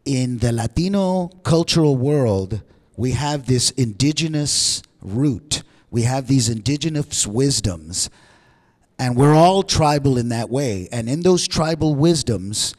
in the Latino cultural world, we have this indigenous root, we have these indigenous wisdoms, and we're all tribal in that way. And in those tribal wisdoms,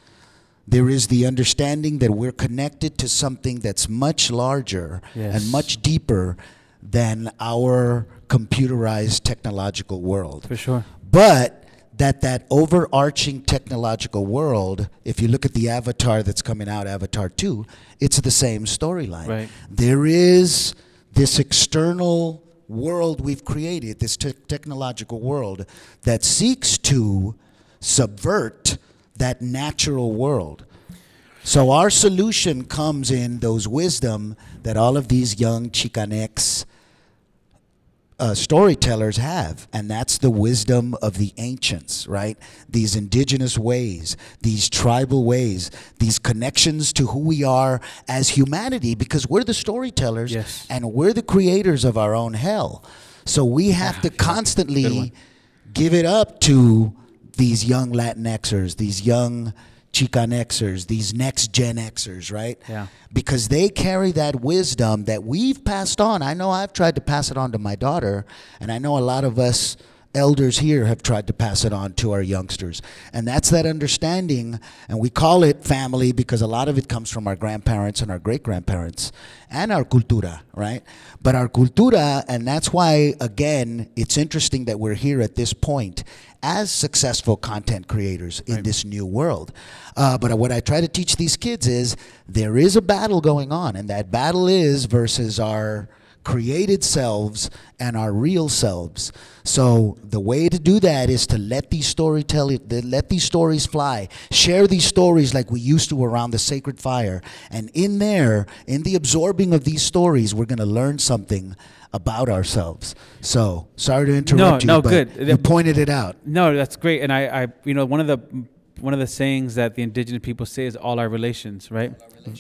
there is the understanding that we're connected to something that's much larger Yes. and much deeper than our computerized technological world For sure. but that that overarching technological world if you look at the avatar that's coming out avatar 2 it's the same storyline Right. there is this external world we've created this te- technological world that seeks to subvert that natural world so our solution comes in those wisdom that all of these young chicanx uh, storytellers have, and that's the wisdom of the ancients, right? These indigenous ways, these tribal ways, these connections to who we are as humanity, because we're the storytellers Yes. and we're the creators of our own hell. So we have to constantly give it up to these young Latinxers, these young Chicanxers, these next Gen Xers, right? Yeah. Because they carry that wisdom that we've passed on. I know I've tried to pass it on to my daughter, and I know a lot of us elders here have tried to pass it on to our youngsters. And that's that understanding, and we call it family because a lot of it comes from our grandparents and our great grandparents and our cultura, right? But our cultura, and that's why, again, it's interesting that we're here at this point as successful content creators in this new world. Uh, but what I try to teach these kids is there is a battle going on, and that battle is versus our created selves and our real selves. So the way to do that is to let these storytelling, let these stories fly. Share these stories like we used to around the sacred fire. And in there, in the absorbing of these stories, we're going to learn something about ourselves. So sorry to interrupt you, no, but good. you pointed it out. No, that's great. And I, I, you know, one of the one of the sayings that the indigenous people say is all our relations, right?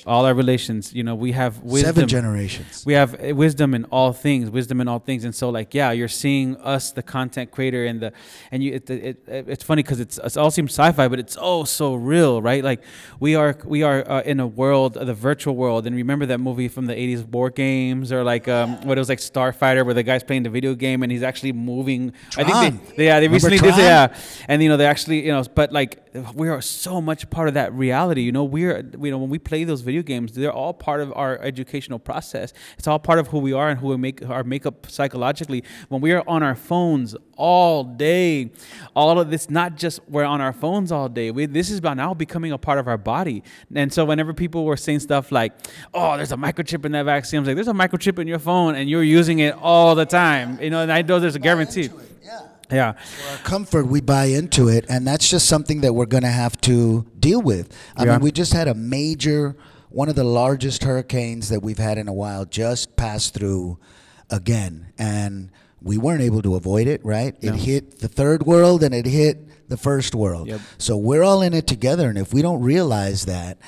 All our relations. You know, we have wisdom. Seven generations. we have uh, wisdom in all things wisdom in all things and so like yeah you're seeing us the content creator and the and you it, it, it it's funny because it's it all seems sci-fi but it's oh so real right like we are we are uh, in a world the virtual world and remember that movie from the 80s war games or like um what it was like starfighter where the guy's playing the video game and he's actually moving i think Tron. they, yeah they Remember recently did Tron? yeah and you know they actually you know but like we are so much part of that reality. You know, we're you know when we play those video games, they're all part of our educational process. It's all part of who we are and who we make our makeup psychologically. When we are on our phones all day, all of this not just we're on our phones all day. We, this is about now becoming a part of our body. And so whenever people were saying stuff like, "Oh, there's a microchip in that vaccine," I was like, "There's a microchip in your phone, and you're using it all the time." You know, and I know there's a guarantee. Yeah. Yeah. For our comfort, we buy into it, and that's just something that we're going to have to deal with. I Yeah. mean, we just had a major, one of the largest hurricanes that we've had in a while just pass through again, and we weren't able to avoid it, right? No. It hit the third world and it hit the first world. Yep. So we're all in it together, and if we don't realize that,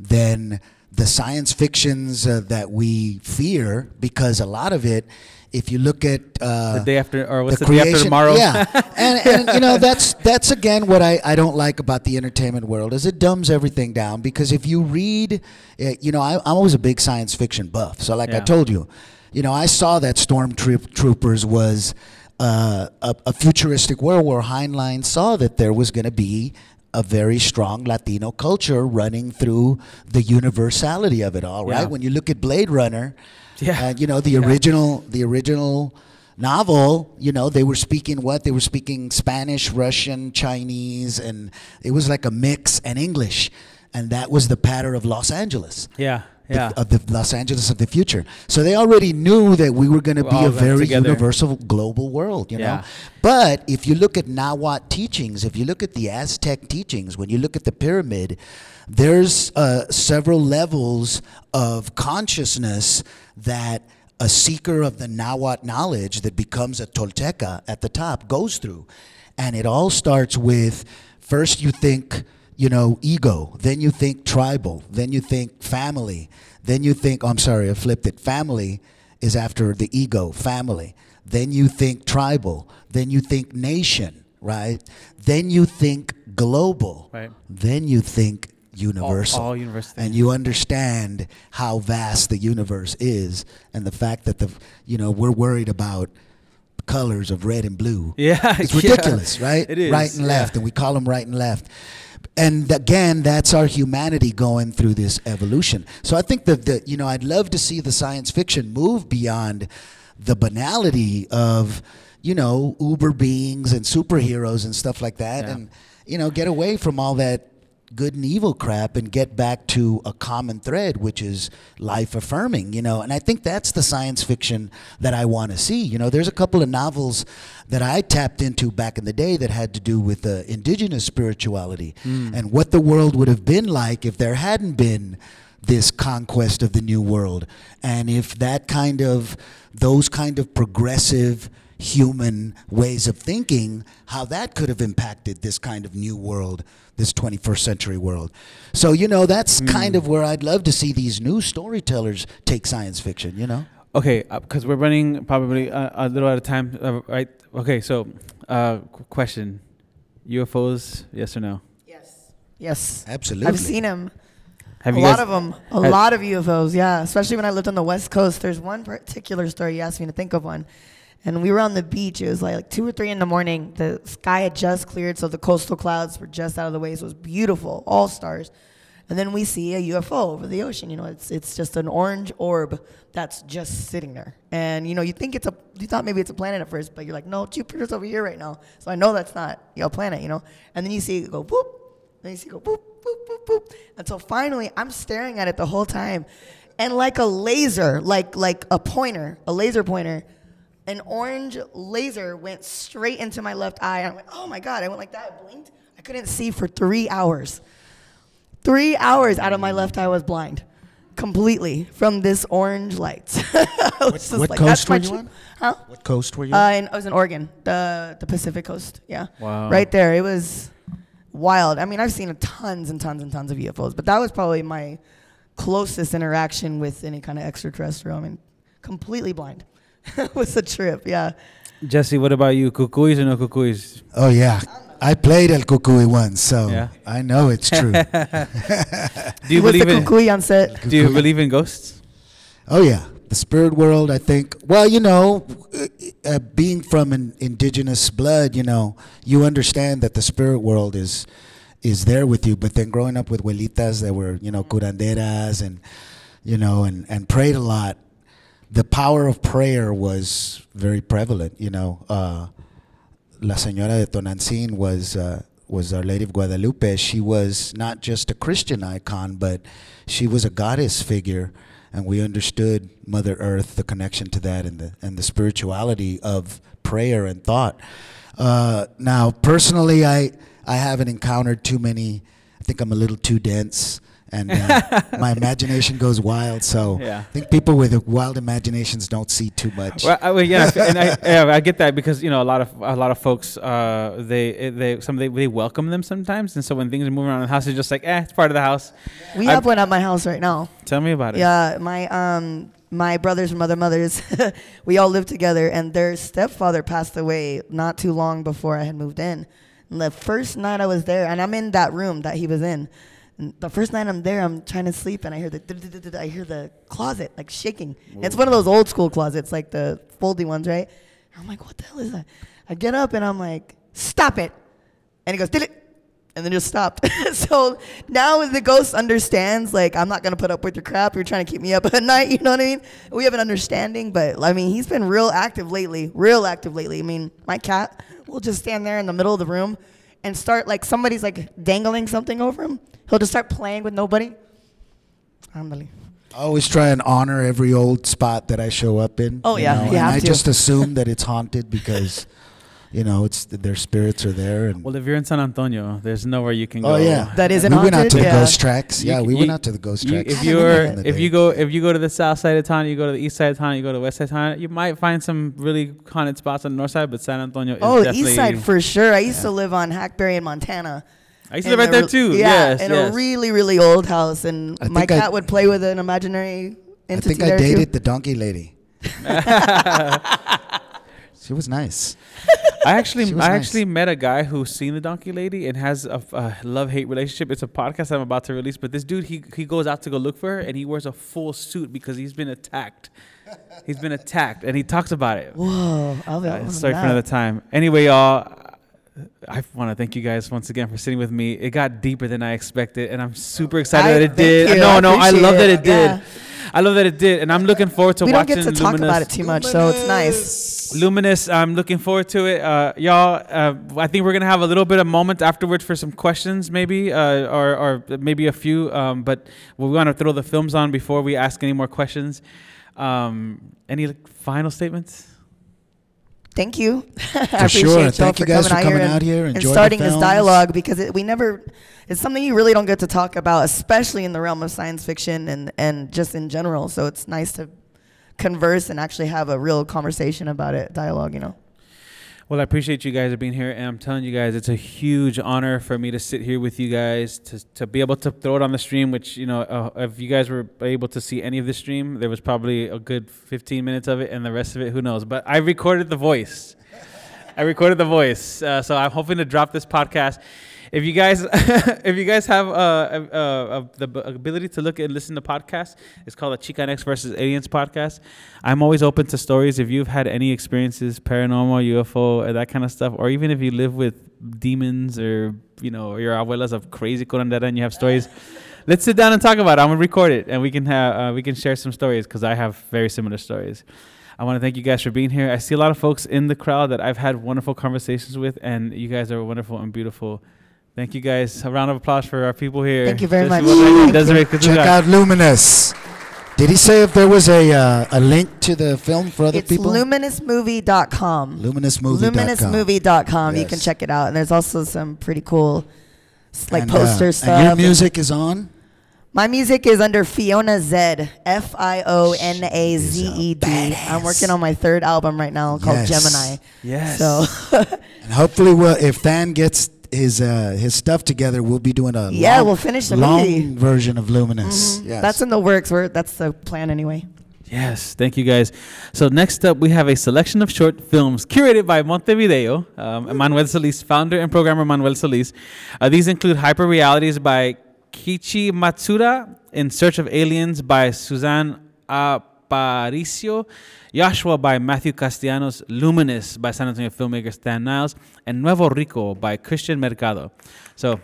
then the science fictions uh, that we fear, because a lot of it, if you look at uh, The day after, or what's the, day after tomorrow? yeah, and, and you know that's that's again what I, I don't like about the entertainment world is it dumbs everything down because if you read, uh, you know I, I'm always a big science fiction buff. So like I told you, you know I saw that Stormtroopers was uh, a, a futuristic world where Heinlein saw that there was going to be a very strong Latino culture running through the universality of it all. Right? Yeah. When you look at Blade Runner, Yeah. uh, you know the original the original novel you know they were speaking what they were speaking spanish russian chinese and it was like a mix and english and that was the pattern of los angeles Yeah. the- Yeah. of the los angeles of the future so they already knew that we were going to be a very together. universal global world you know but if you look at Nahuatl teachings, if you look at the Aztec teachings, when you look at the pyramid, there's uh, several levels of consciousness that a seeker of the Nahuatl knowledge that becomes a Tolteca at the top goes through. And it all starts with first you think, you know, ego, then you think tribal, then you think family, then you think, oh, I'm sorry, I flipped it. Family is after the ego, family. Then you think tribal. Then you think nation, right? Then you think global. Right. Then you think universal. all universal And you understand how vast the universe is and the fact that the you know, we're worried about colors of red and blue. [laughs] Yeah, It's yeah. ridiculous, right? It is, Right and left, and we call them right and left. And again, that's our humanity going through this evolution. So I think that the, you know, I'd love to see the science fiction move beyond the banality of, you know, uber beings and superheroes and stuff like that, Yeah. and you know, get away from all that good and evil crap and get back to a common thread, which is life affirming, you know. And I think that's the science fiction that I want to see. You know, there's a couple of novels that I tapped into back in the day that had to do with uh, indigenous spirituality and what the world would have been like if there hadn't been this conquest of the new world. And if that kind of, those kind of progressive human ways of thinking, how that could have impacted this kind of new world, this 21st century world. So, you know, that's kind of where I'd love to see these new storytellers take science fiction, you know? Okay, because we're running probably a, a little out of time, uh, right? Okay, so uh, qu- question: UFOs, yes or no? Yes. Yes. Absolutely. I've seen them. Have a you lot of them. A lot of UFOs. Yeah. Especially when I lived on the West Coast. There's one particular story you asked me to think of one. And we were on the beach. It was like, like two or three in the morning. The sky had just cleared, so the coastal clouds were just out of the way. So it was beautiful, all stars. And then we see a UFO over the ocean. You know, it's it's just an orange orb that's just sitting there. And you know, you think it's a you thought maybe it's a planet at first, but you're like, no, Jupiter's over here right now. So I know that's not you know, planet. You know. And then you see it go boop. Then you see it go boop boop boop boop. Until finally, I'm staring at it the whole time, and like a laser, like like a pointer, a laser pointer. An orange laser went straight into my left eye. And I went, oh my God. I went like that. I blinked. I couldn't see for three hours. Three hours out of my left eye was blind completely from this orange light. [laughs] Just what like, coast were you on? Huh? What coast were you Uh, in, I was in Oregon, the the Pacific coast. Yeah. Wow. Right there. It was wild. I mean, I've seen tons and tons and tons of UFOs, but that was probably my closest interaction with any kind of extraterrestrial. I mean, completely blind. [laughs] it was a trip. Yeah. Jesse, what about you? Cucuys or no cucuys? Oh, yeah. I played El Cucuy once, so Yeah. I know it's true. [laughs] Do you was the believe in? cucuy on set? Do you believe in ghosts? Oh yeah, the spirit world. I think. Well, you know, uh, uh, being from an indigenous blood, you know, you understand that the spirit world is is there with you. But then growing up with abuelitas that were, you know, curanderas and, you know, and, and prayed a lot, the power of prayer was very prevalent. You know, uh, La Señora de Tonantzin was uh, was Our Lady of Guadalupe. She was not just a Christian icon, but she was a goddess figure, and we understood Mother Earth, the connection to that, and the and the spirituality of prayer and thought. Uh, now, personally, I I haven't encountered too many. I think I'm a little too dense and uh, [laughs] my imagination goes wild. So Yeah. I think people with wild imaginations don't see too much. Well, I, well, yeah, [laughs] and I, yeah, I get that because you know a lot of a lot of folks, uh, they they some they, they welcome them sometimes, and so when things are moving around the house, it's just like, eh, it's part of the house. We I- have one at my house right now. Tell me about it. Yeah, my um my brothers and mother mothers, [laughs] we all lived together, and their stepfather passed away not too long before I had moved in. And the first night I was there, and I'm in that room that he was in. And the first night I'm there, I'm trying to sleep, and I hear the I hear the closet like shaking. It's one of those old school closets, like the foldy ones, right? I'm like, what the hell is that? I get up and I'm like, stop it. And he goes, did it? And then just stopped. [laughs] so now the ghost understands, like, I'm not going to put up with your crap. You're trying to keep me up at [laughs] night. [laughs] You know what I mean? We have an understanding, but I mean, he's been real active lately, real active lately. I mean, my cat will just stand there in the middle of the room and start, like, somebody's like dangling something over him. He'll just start playing with nobody. Ándale. I always try and honor every old spot that I show up in. Oh, yeah, and have I just assume that it's haunted because, you know, it's their spirits are there. And Well, if you're in San Antonio, there's nowhere you can oh, go. oh yeah, That isn't we went out to the Yeah. ghost tracks. You Yeah, c- we you- went out to the ghost You, tracks. if you haven't are, been in the if day. you go, if you go to the south side of town, you go to the east side of town, you go to the west side of town, you might find some really haunted spots on the north side. But San Antonio is Oh, definitely. east side for sure. I used to live on Hackberry in Montana. I used to live right a there too. Yeah, yes, in yes. a really, really old house, and I my think I- cat would play with an imaginary I think I there dated too. the donkey lady. [laughs] she was nice. I [laughs] actually, I nice. actually met a guy who's seen the donkey lady and has a, a love hate relationship. It's a podcast I'm about to release, but this dude he he goes out to go look for her and he wears a full suit because he's been attacked. He's been attacked and he talks about it. Whoa, I'll be Uh, I'll sorry for another time. Anyway, y'all, I want to thank you guys once again for sitting with me. It got deeper than I expected, and I'm super excited I- that it did. you. No, no, I appreciate love that it. did. Yeah. I love that it did, and I'm looking forward to we don't watching get to talk about it too much, so it's nice. Luminous, I'm looking forward to it, uh, y'all. Uh, I think we're gonna have a little bit of moment afterwards for some questions, maybe, uh, or, or maybe a few. Um, but we want to throw the films on before we ask any more questions. Um, any final statements? Thank you. [laughs] I For appreciate sure. y'all Thank you guys for coming and, out here. and the starting this dialogue because it, we never. It's something you really don't get to talk about, especially in the realm of science fiction and and just in general. So it's nice to converse and actually have a real conversation about it, dialogue. You know. Well, I appreciate you guys being here, and I'm telling you guys, it's a huge honor for me to sit here with you guys to to be able to throw it on the stream. Which you know, uh, if you guys were able to see any of the stream, there was probably a good 15 minutes of it, and the rest of it, who knows? But I recorded the voice. I recorded the voice, uh, so I'm hoping to drop this podcast. If you guys, [laughs] if you guys have uh, uh, uh, the ability to look and listen to podcasts, it's called a Xicanx versus Aliens podcast. I'm always open to stories. If you've had any experiences, paranormal, UFO, or that kind of stuff, or even if you live with demons or you know your abuelas of crazy curandera and you have stories, [laughs] let's sit down and talk about it. I'm gonna record it and we can have uh, we can share some stories because I have very similar stories. I want to thank you guys for being here. I see a lot of folks in the crowd that I've had wonderful conversations with, and you guys are wonderful and beautiful. Thank you guys. A round of applause for our people here. Thank you very This much. what I did. Thank Desiree you. Check out Luminous. Did he say if there was a uh, a link to the film for other people? It's people? luminousmovie.com. Luminous.movie.com. Luminousmovie.com. You can check it out, and there's also some pretty cool, like And, poster uh, stuff. And your and- music is on. My music is under Fionazed, F I O N A Z E D. Badass. I'm working on my third album right now called Yes. Gemini. Yes. So [laughs] And hopefully, we'll, if Than gets his uh, his stuff together, we'll be doing a Yeah, long, we'll finish the long movie. version of Luminous. Yes. that's in the works. We're, that's the plan anyway. Yes, thank you guys. So next up, we have a selection of short films curated by Montevideo, um, Manuel Solis, founder and programmer Manuel Solis. Uh, these include Hyper Realities by Keiichi Matsuda, In Search of Aliens by Suzanne Aparicio, Joshua by Matthew Castellanos, Luminous by San Antonio filmmaker Than Miles, and Nuevo Rico by Christian Mercado. So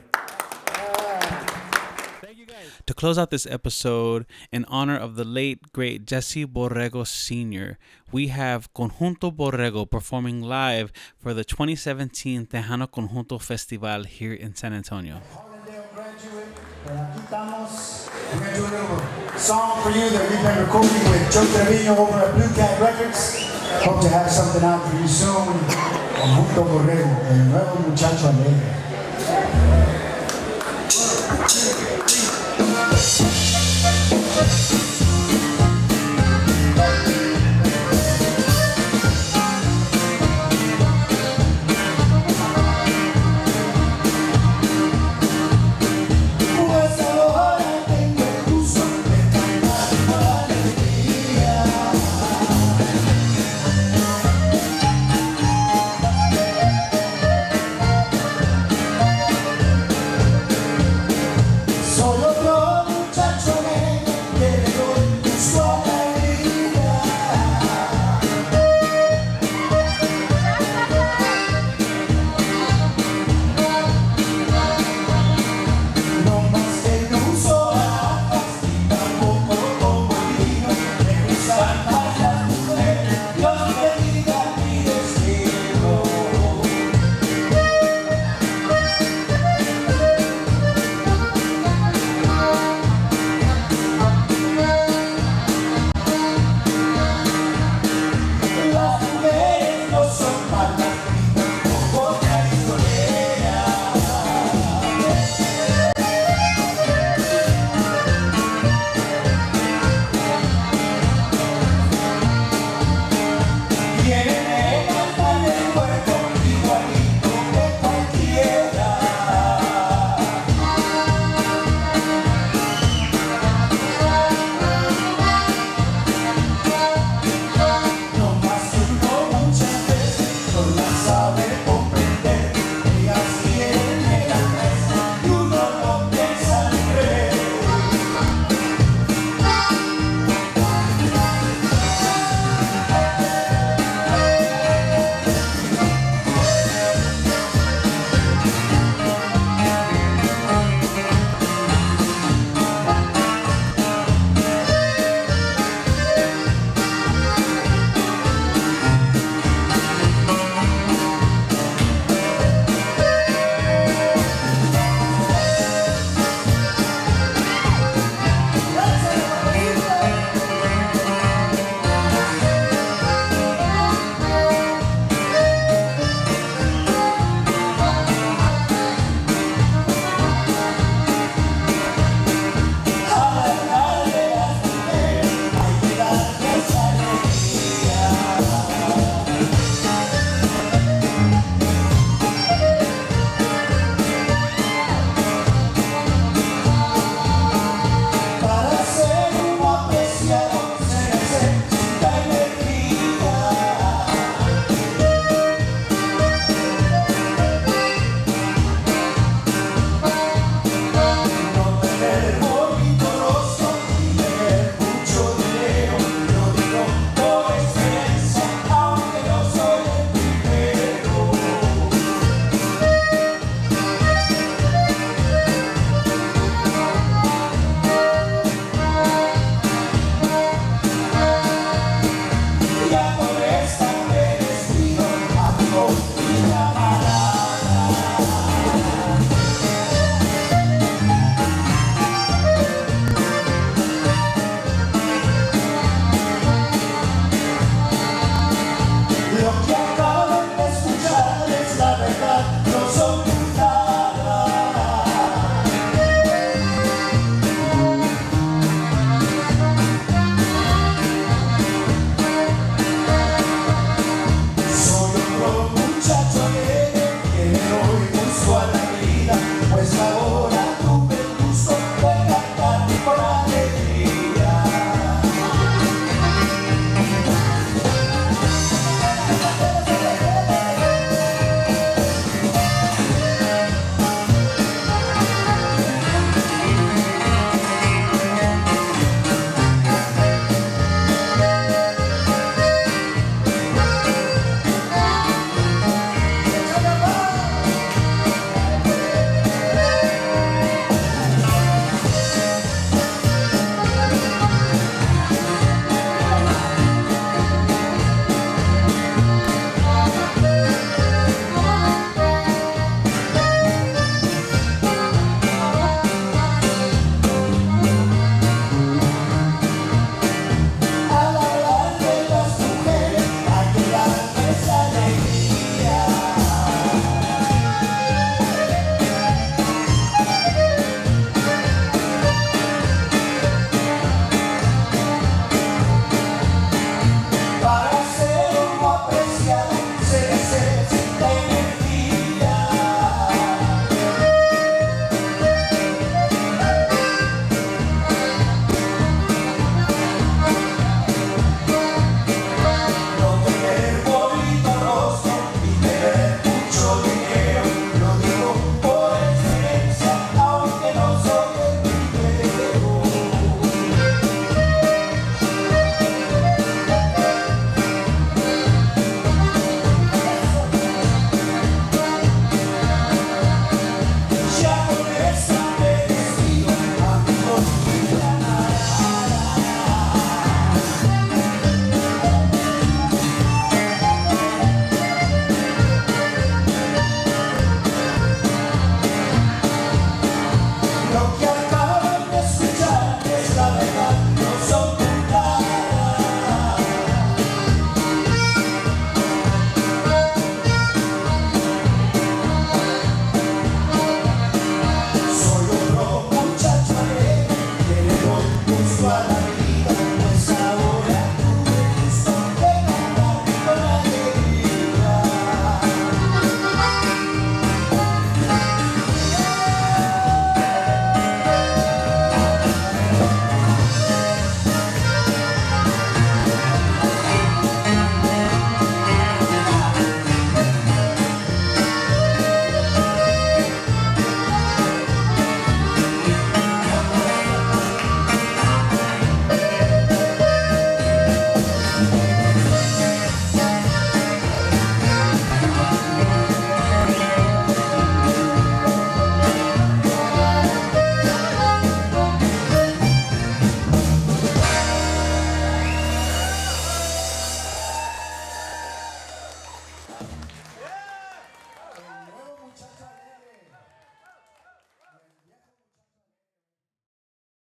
To close out this episode, in honor of the late, great Jesse Borrego Sr., we have Conjunto Borrego performing live for the 2017 Tejano Conjunto Festival here in San Antonio. Song for you that we've been recording with Joe Trevino over at Blue Cat Records. Hope to have something out for you soon. Conjunto Borrego, el nuevo muchacho alegre.